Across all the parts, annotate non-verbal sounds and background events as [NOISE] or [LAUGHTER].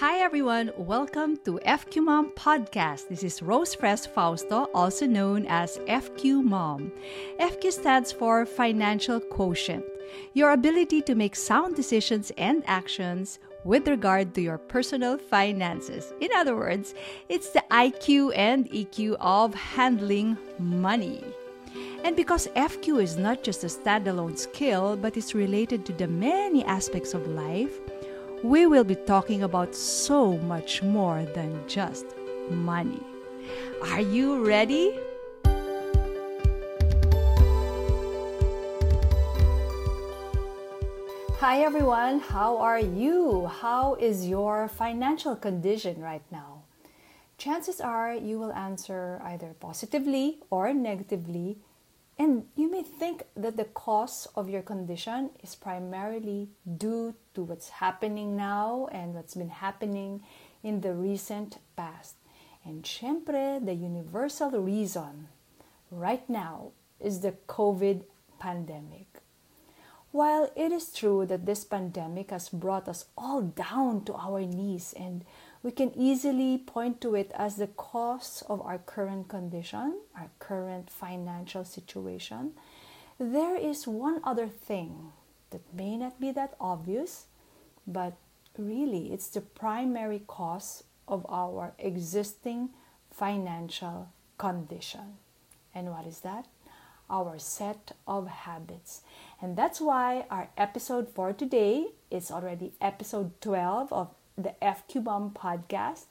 Hi everyone, welcome to FQ Mom Podcast. This is Rose Fres Fausto, also known as FQ Mom. FQ stands for Financial Quotient, your ability to make sound decisions and actions with regard to your personal finances. In other words, it's the IQ and EQ of handling money. And because FQ is not just a standalone skill, but is related to the many aspects of life, we will be talking about so much more than just money. Are you ready? Hi everyone, how are you? How is your financial condition right now? Chances are you will answer either positively or negatively and you may think that the cause of your condition is primarily due to what's happening now and what's been happening in the recent past. And syempre, the universal reason right now is the COVID pandemic. While it is true that this pandemic has brought us all down to our knees and we can easily point to it as the cause of our current condition, our current financial situation. There is one other thing that may not be that obvious, but really it's the primary cause of our existing financial condition. And what is that? Our set of habits. And that's why our episode for today is already episode 12 of the FQ Mom podcast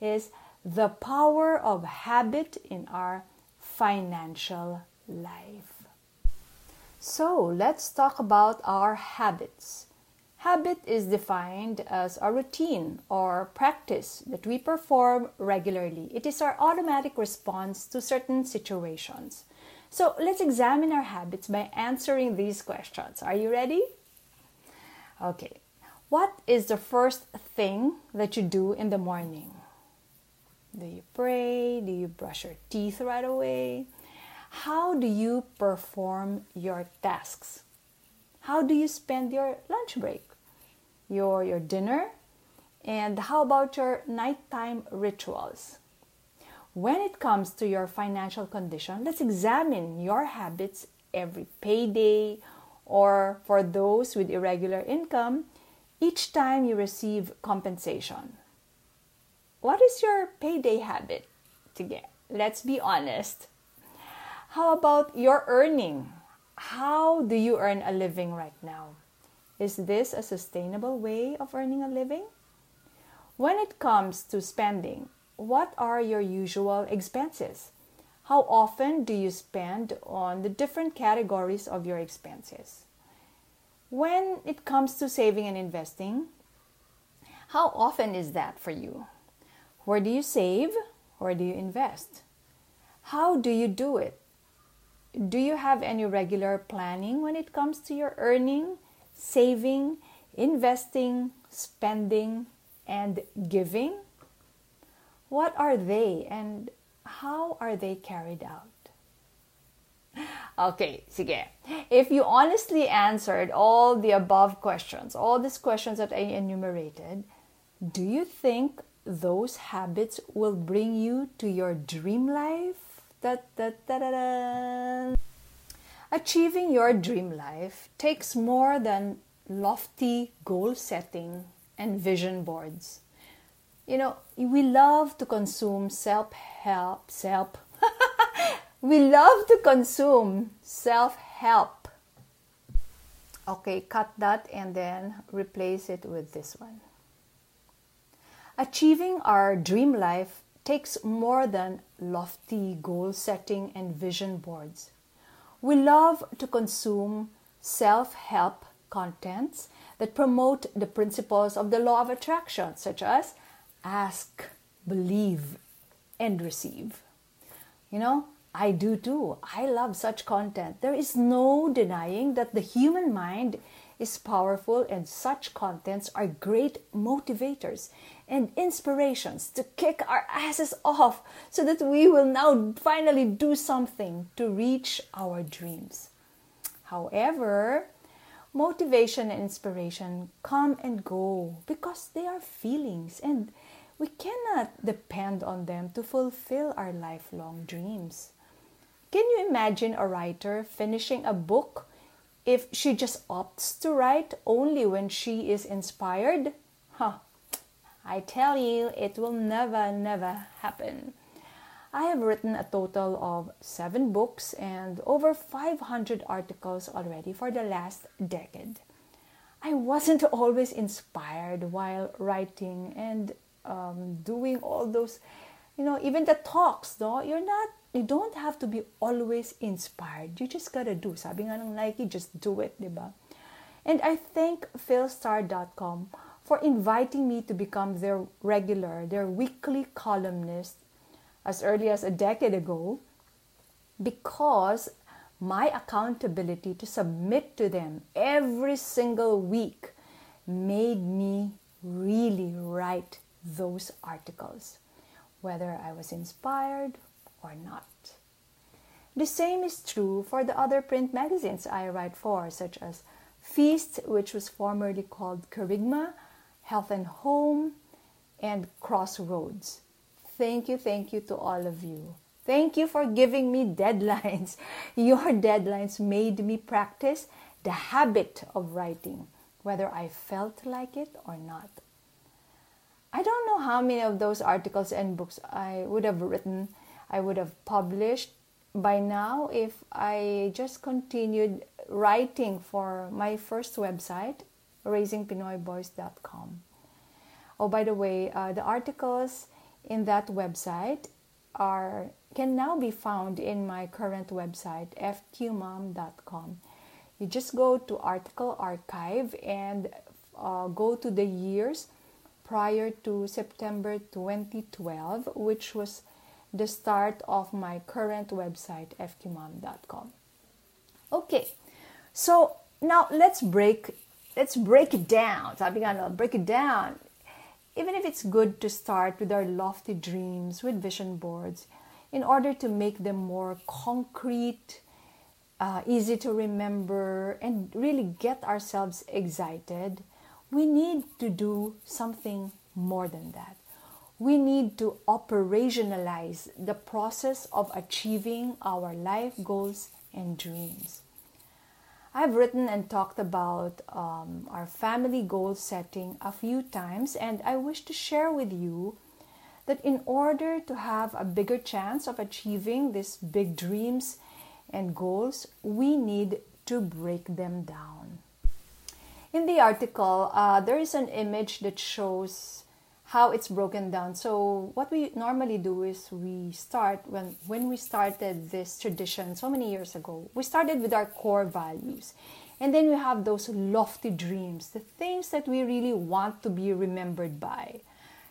is the power of habit in our financial life. So, let's talk about our habits. Habit is defined as a routine or practice that we perform regularly. It is our automatic response to certain situations. So, let's examine our habits by answering these questions. Are you ready? Okay, what is the first thing that you do in the morning? Do you pray? Do you brush your teeth right away? How do you perform your tasks? How do you spend your lunch break? Your, your dinner? And how about your nighttime rituals? When it comes to your financial condition, let's examine your habits every payday or for those with irregular income each time you receive compensation. What is your payday habit to get? Let's be honest. How about your earning? How do you earn a living right now? Is this a sustainable way of earning a living? When it comes to spending, what are your usual expenses? How often do you spend on the different categories of your expenses? When it comes to saving and investing, how often is that for you? Where do you save? Where do you invest? How do you do it? Do you have any regular planning when it comes to your earning, saving, investing, spending, and giving? What are they and how are they carried out? Okay, sige. If you honestly answered all the above questions, all these questions that I enumerated, do you think those habits will bring you to your dream life? Da, da, da, da, da. Achieving your dream life takes more than lofty goal setting and vision boards. You know, we love to consume self help, [LAUGHS] self we love to consume self help. Okay, cut that and then replace it with this one. Achieving our dream life takes more than lofty goal setting and vision boards. We love to consume self help contents that promote the principles of the law of attraction, such as ask, believe, and receive. You know, I do too. I love such content. There is no denying that the human mind is powerful and such contents are great motivators and inspirations to kick our asses off so that we will now finally do something to reach our dreams. However, Motivation and inspiration come and go because they are feelings and we cannot depend on them to fulfill our lifelong dreams. Can you imagine a writer finishing a book if she just opts to write only when she is inspired? Huh. I tell you, it will never, never happen. I have written a total of seven books and over 500 articles already for the last decade. I wasn't always inspired while writing and um, doing all those, you know, even the talks, though, you're not, you don't have to be always inspired. You just gotta do. Sabi nga ng Nike, just do it, diba? And I thank philstar.com for inviting me to become their regular, their weekly columnist as early as a decade ago because my accountability to submit to them every single week made me really write those articles, whether I was inspired or not. The same is true for the other print magazines I write for, such as Feast, which was formerly called Kerygma, Health and Home, and Crossroads. Thank you, thank you to all of you. Thank you for giving me deadlines. [LAUGHS] Your deadlines made me practice the habit of writing, whether I felt like it or not. I don't know how many of those articles and books I would have written, I would have published by now if I just continued writing for my first website, raisingpinoyboys.com. Oh, by the way, uh, the articles in that website are can now be found in my current website fqmom.com you just go to article archive and uh, go to the years prior to september 2012 which was the start of my current website fqmom.com okay so now let's break let's break it down sabi nga break it down. Even if it's good to start with our lofty dreams with vision boards in order to make them more concrete, uh, easy to remember, and really get ourselves excited, we need to do something more than that. We need to operationalize the process of achieving our life goals and dreams. I've written and talked about um, our family goal setting a few times, and I wish to share with you that in order to have a bigger chance of achieving these big dreams and goals, we need to break them down. In the article, uh, there is an image that shows how it's broken down. So what we normally do is we start when when we started this tradition so many years ago. We started with our core values. And then we have those lofty dreams, the things that we really want to be remembered by.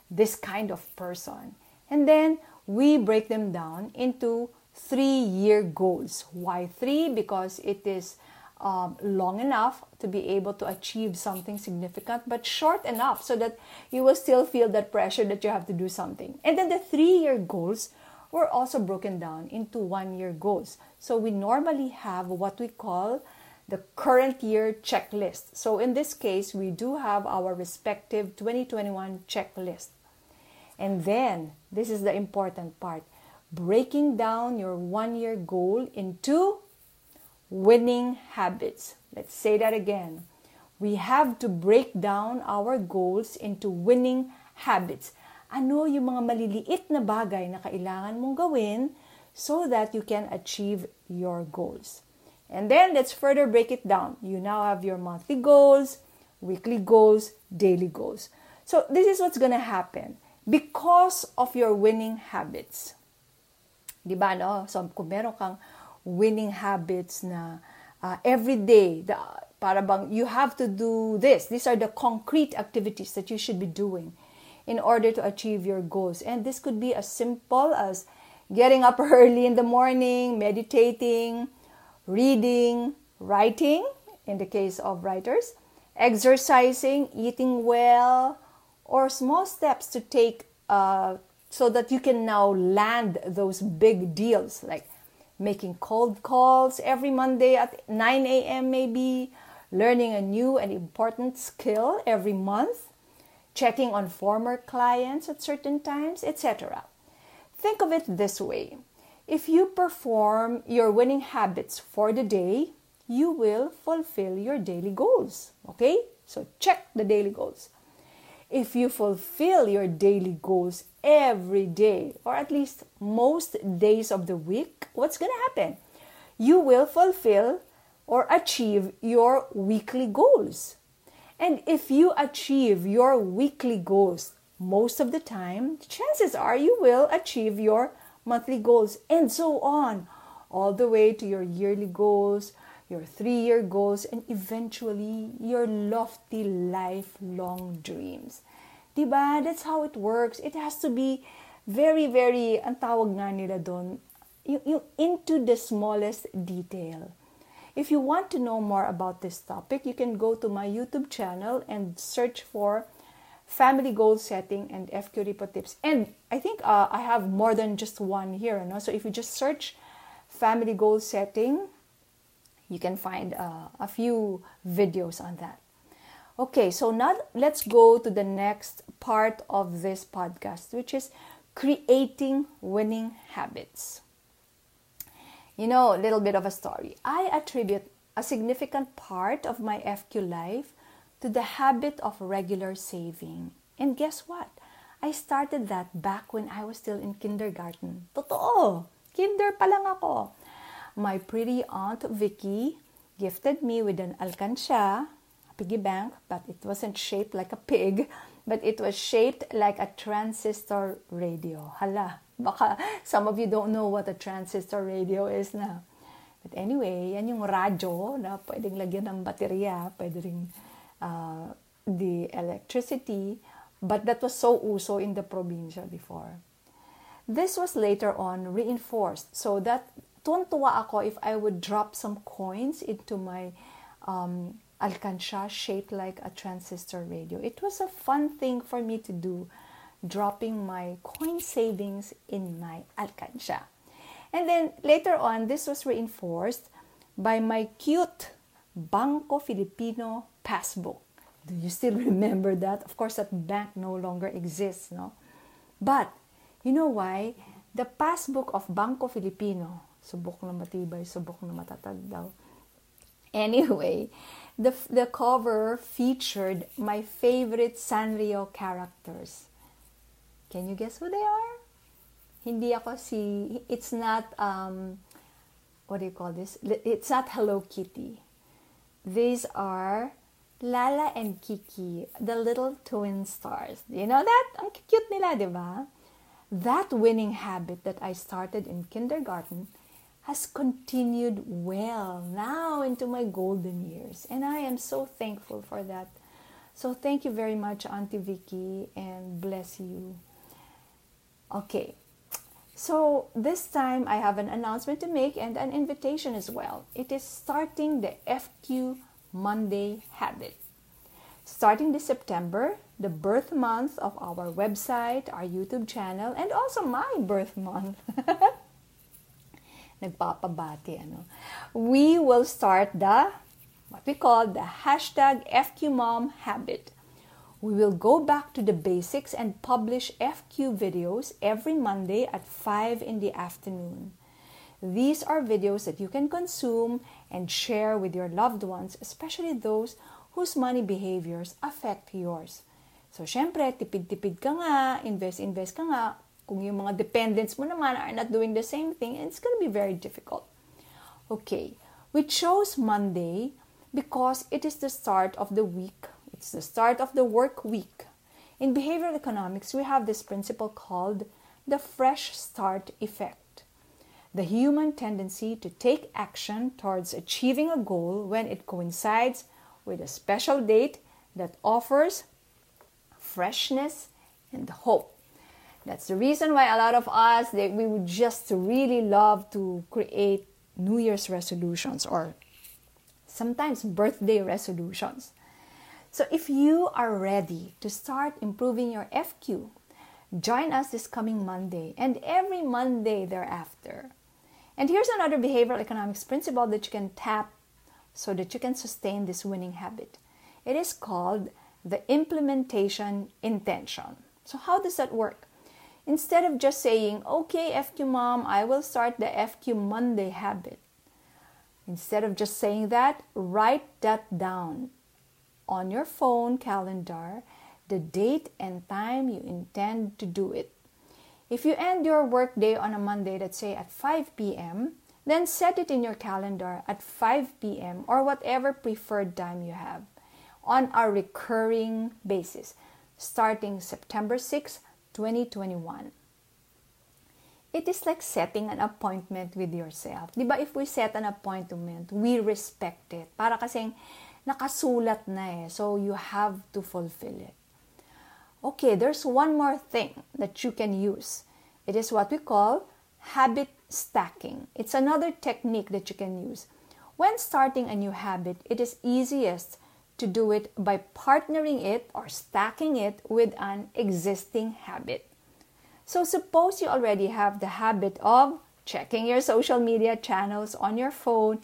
This kind of person. And then we break them down into 3-year goals. Why 3? Because it is um, long enough to be able to achieve something significant, but short enough so that you will still feel that pressure that you have to do something. And then the three year goals were also broken down into one year goals. So we normally have what we call the current year checklist. So in this case, we do have our respective 2021 checklist. And then, this is the important part breaking down your one year goal into winning habits. Let's say that again. We have to break down our goals into winning habits. Ano yung mga maliliit na bagay na kailangan mong gawin so that you can achieve your goals. And then let's further break it down. You now have your monthly goals, weekly goals, daily goals. So this is what's going to happen because of your winning habits. ba no? So kung meron kang winning habits na uh, every day, the, para bang you have to do this. These are the concrete activities that you should be doing in order to achieve your goals. And this could be as simple as getting up [LAUGHS] early in the morning, meditating, reading, writing, in the case of writers, exercising, eating well, or small steps to take uh, so that you can now land those big deals like making cold calls every Monday at 9 a.m., maybe learning a new and important skill every month, checking on former clients at certain times, etc. Think of it this way if you perform your winning habits for the day, you will fulfill your daily goals. Okay? So check the daily goals. If you fulfill your daily goals every day, or at least most days of the week, what's going to happen? You will fulfill or achieve your weekly goals. And if you achieve your weekly goals most of the time, chances are you will achieve your monthly goals and so on, all the way to your yearly goals, your three year goals, and eventually your lofty lifelong dreams. Diba? That's how it works. It has to be very, very, ang tawag nga nila doon, yung, into the smallest detail. If you want to know more about this topic, you can go to my YouTube channel and search for family goal setting and FQ Repo tips. And I think uh, I have more than just one here. No? So if you just search family goal setting, you can find uh, a few videos on that. Okay, so now let's go to the next part of this podcast, which is creating winning habits. You know, a little bit of a story. I attribute a significant part of my FQ life to the habit of regular saving. And guess what? I started that back when I was still in kindergarten. Totoo! Kinder pa lang ako. My pretty aunt Vicky gifted me with an alcansya, a piggy bank, but it wasn't shaped like a pig, but it was shaped like a transistor radio. Hala, baka some of you don't know what a transistor radio is na. But anyway, yan yung radyo na pwedeng lagyan ng baterya, pwede rin uh, the electricity, but that was so uso in the probinsya before. This was later on reinforced so that tuwan-tuwa ako if I would drop some coins into my um, shaped like a transistor radio. It was a fun thing for me to do, dropping my coin savings in my alcansha. And then later on, this was reinforced by my cute Banco Filipino passbook. Do you still [LAUGHS] remember that? Of course, that bank no longer exists, no? But, you know why? The passbook of Banco Filipino, subok na matibay, subok na matatag daw. Anyway, the, the cover featured my favorite Sanrio characters. Can you guess who they are? Hindi ako si, it's not, um, what do you call this? It's not Hello Kitty. These are Lala and Kiki, the little twin stars. Do You know that? Ang cute nila, di ba? That winning habit that I started in kindergarten has continued well now into my golden years. And I am so thankful for that. So thank you very much, Auntie Vicky, and bless you. Okay, so this time I have an announcement to make and an invitation as well. It is starting the FQ Monday habit. Starting this September, the birth month of our website, our YouTube channel, and also my birth month. [LAUGHS] Nagpapabati, ano. We will start the, what we call the hashtag FQMom habit. We will go back to the basics and publish FQ videos every Monday at 5 in the afternoon. These are videos that you can consume and share with your loved ones, especially those whose money behaviors affect yours. So, syempre, tipid-tipid ka nga, invest-invest ka nga. Kung yung mga dependents mo naman are not doing the same thing, it's to be very difficult. Okay, we chose Monday because it is the start of the week. It's the start of the work week. In behavioral economics, we have this principle called the fresh start effect the human tendency to take action towards achieving a goal when it coincides with a special date that offers freshness and hope. That's the reason why a lot of us that we would just really love to create New Year's resolutions or sometimes birthday resolutions. So if you are ready to start improving your FQ, join us this coming Monday and every Monday thereafter. And here's another behavioral economics principle that you can tap so that you can sustain this winning habit. It is called the implementation intention. So, how does that work? Instead of just saying, okay, FQ mom, I will start the FQ Monday habit. Instead of just saying that, write that down on your phone calendar, the date and time you intend to do it. If you end your workday on a Monday, let's say at 5 p.m., then set it in your calendar at 5 p.m. or whatever preferred time you have on a recurring basis starting September 6, 2021. It is like setting an appointment with yourself. Di ba if we set an appointment, we respect it. Para kasing nakasulat na eh. So you have to fulfill it. Okay, there's one more thing that you can use. It is what we call habit stacking. It's another technique that you can use. When starting a new habit, it is easiest to do it by partnering it or stacking it with an existing habit. So, suppose you already have the habit of checking your social media channels on your phone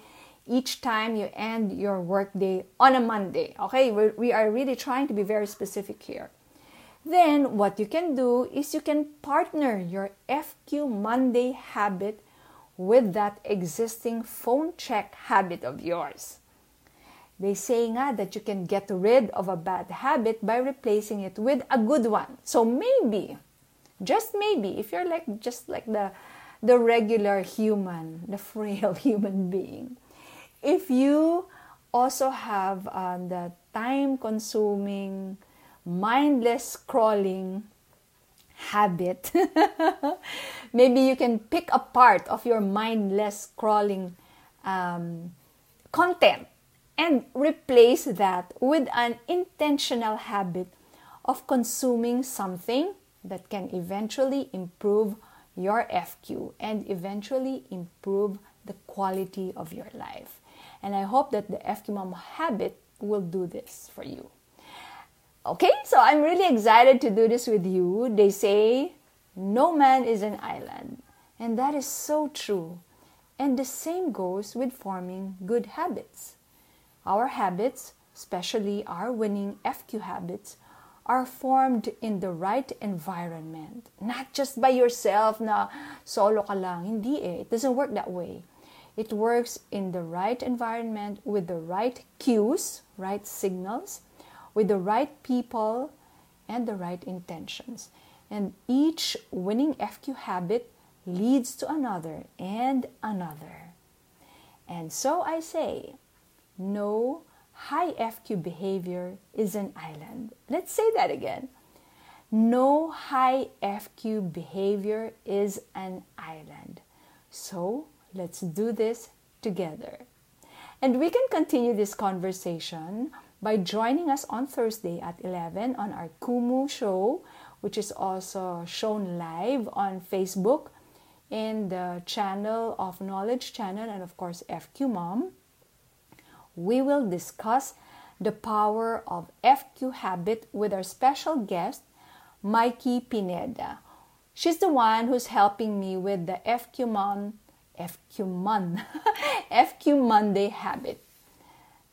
each time you end your workday on a Monday. Okay, we are really trying to be very specific here. Then, what you can do is you can partner your FQ Monday habit with that existing phone check habit of yours. They say nga that you can get rid of a bad habit by replacing it with a good one. So maybe, just maybe, if you're like just like the the regular human, the frail [LAUGHS] human being, if you also have uh, the time-consuming, mindless scrolling habit, [LAUGHS] maybe you can pick a part of your mindless scrolling um, content and replace that with an intentional habit of consuming something that can eventually improve your FQ and eventually improve the quality of your life. And I hope that the FQ Mom habit will do this for you. Okay, so I'm really excited to do this with you. They say no man is an island, and that is so true. And the same goes with forming good habits. Our habits, especially our winning FQ habits, are formed in the right environment. Not just by yourself na solo ka lang. Hindi eh. It doesn't work that way. It works in the right environment with the right cues, right signals, with the right people, and the right intentions. And each winning FQ habit leads to another and another. And so I say, no high FQ behavior is an island. Let's say that again. No high FQ behavior is an island. So let's do this together. And we can continue this conversation by joining us on Thursday at 11 on our Kumu show, which is also shown live on Facebook in the channel of Knowledge Channel and, of course, FQ Mom we will discuss the power of FQ habit with our special guest, Maiqui Pineda. She's the one who's helping me with the FQ Mon, FQ Mon, [LAUGHS] FQ Monday habit.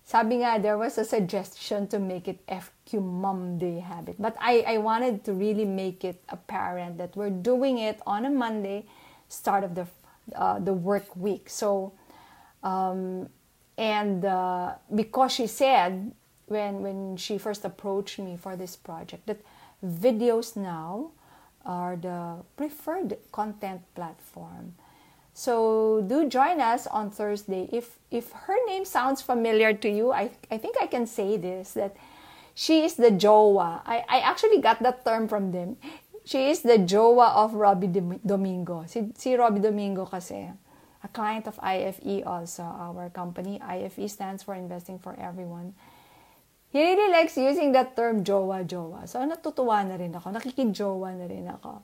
Sabi nga, there was a suggestion to make it FQ Monday habit. But I, I wanted to really make it apparent that we're doing it on a Monday, start of the, uh, the work week. So, um, and uh, because she said when when she first approached me for this project that videos now are the preferred content platform. So do join us on thursday. If if her name sounds familiar to you i i think i can say this that she is the jowa. I i actually got that term from them. She is the jowa of Robi Domingo. Si si Robi Domingo kasi a client of IFE also, our company. IFE stands for Investing for Everyone. He really likes using that term jowa jowa. So natutuwa na rin ako, nakikijowa na rin ako.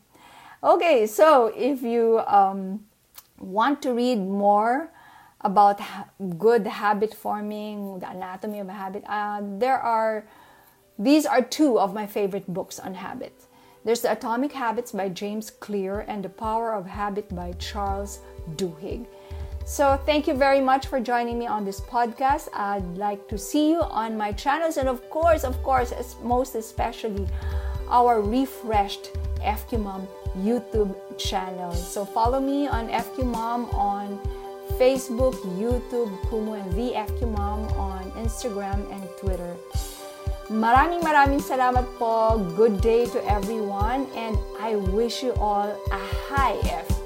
Okay, so if you um, want to read more about ha- good habit forming, the anatomy of a habit, uh, there are these are two of my favorite books on habit. There's The Atomic Habits by James Clear and The Power of Habit by Charles Duhigg. So, thank you very much for joining me on this podcast. I'd like to see you on my channels, and of course, of course, most especially our refreshed FQ Mom YouTube channel. So, follow me on FQ Mom on Facebook, YouTube, Kumu, and the FQ Mom on Instagram and Twitter. Maraming maraming salamat po. Good day to everyone, and I wish you all a high FQ.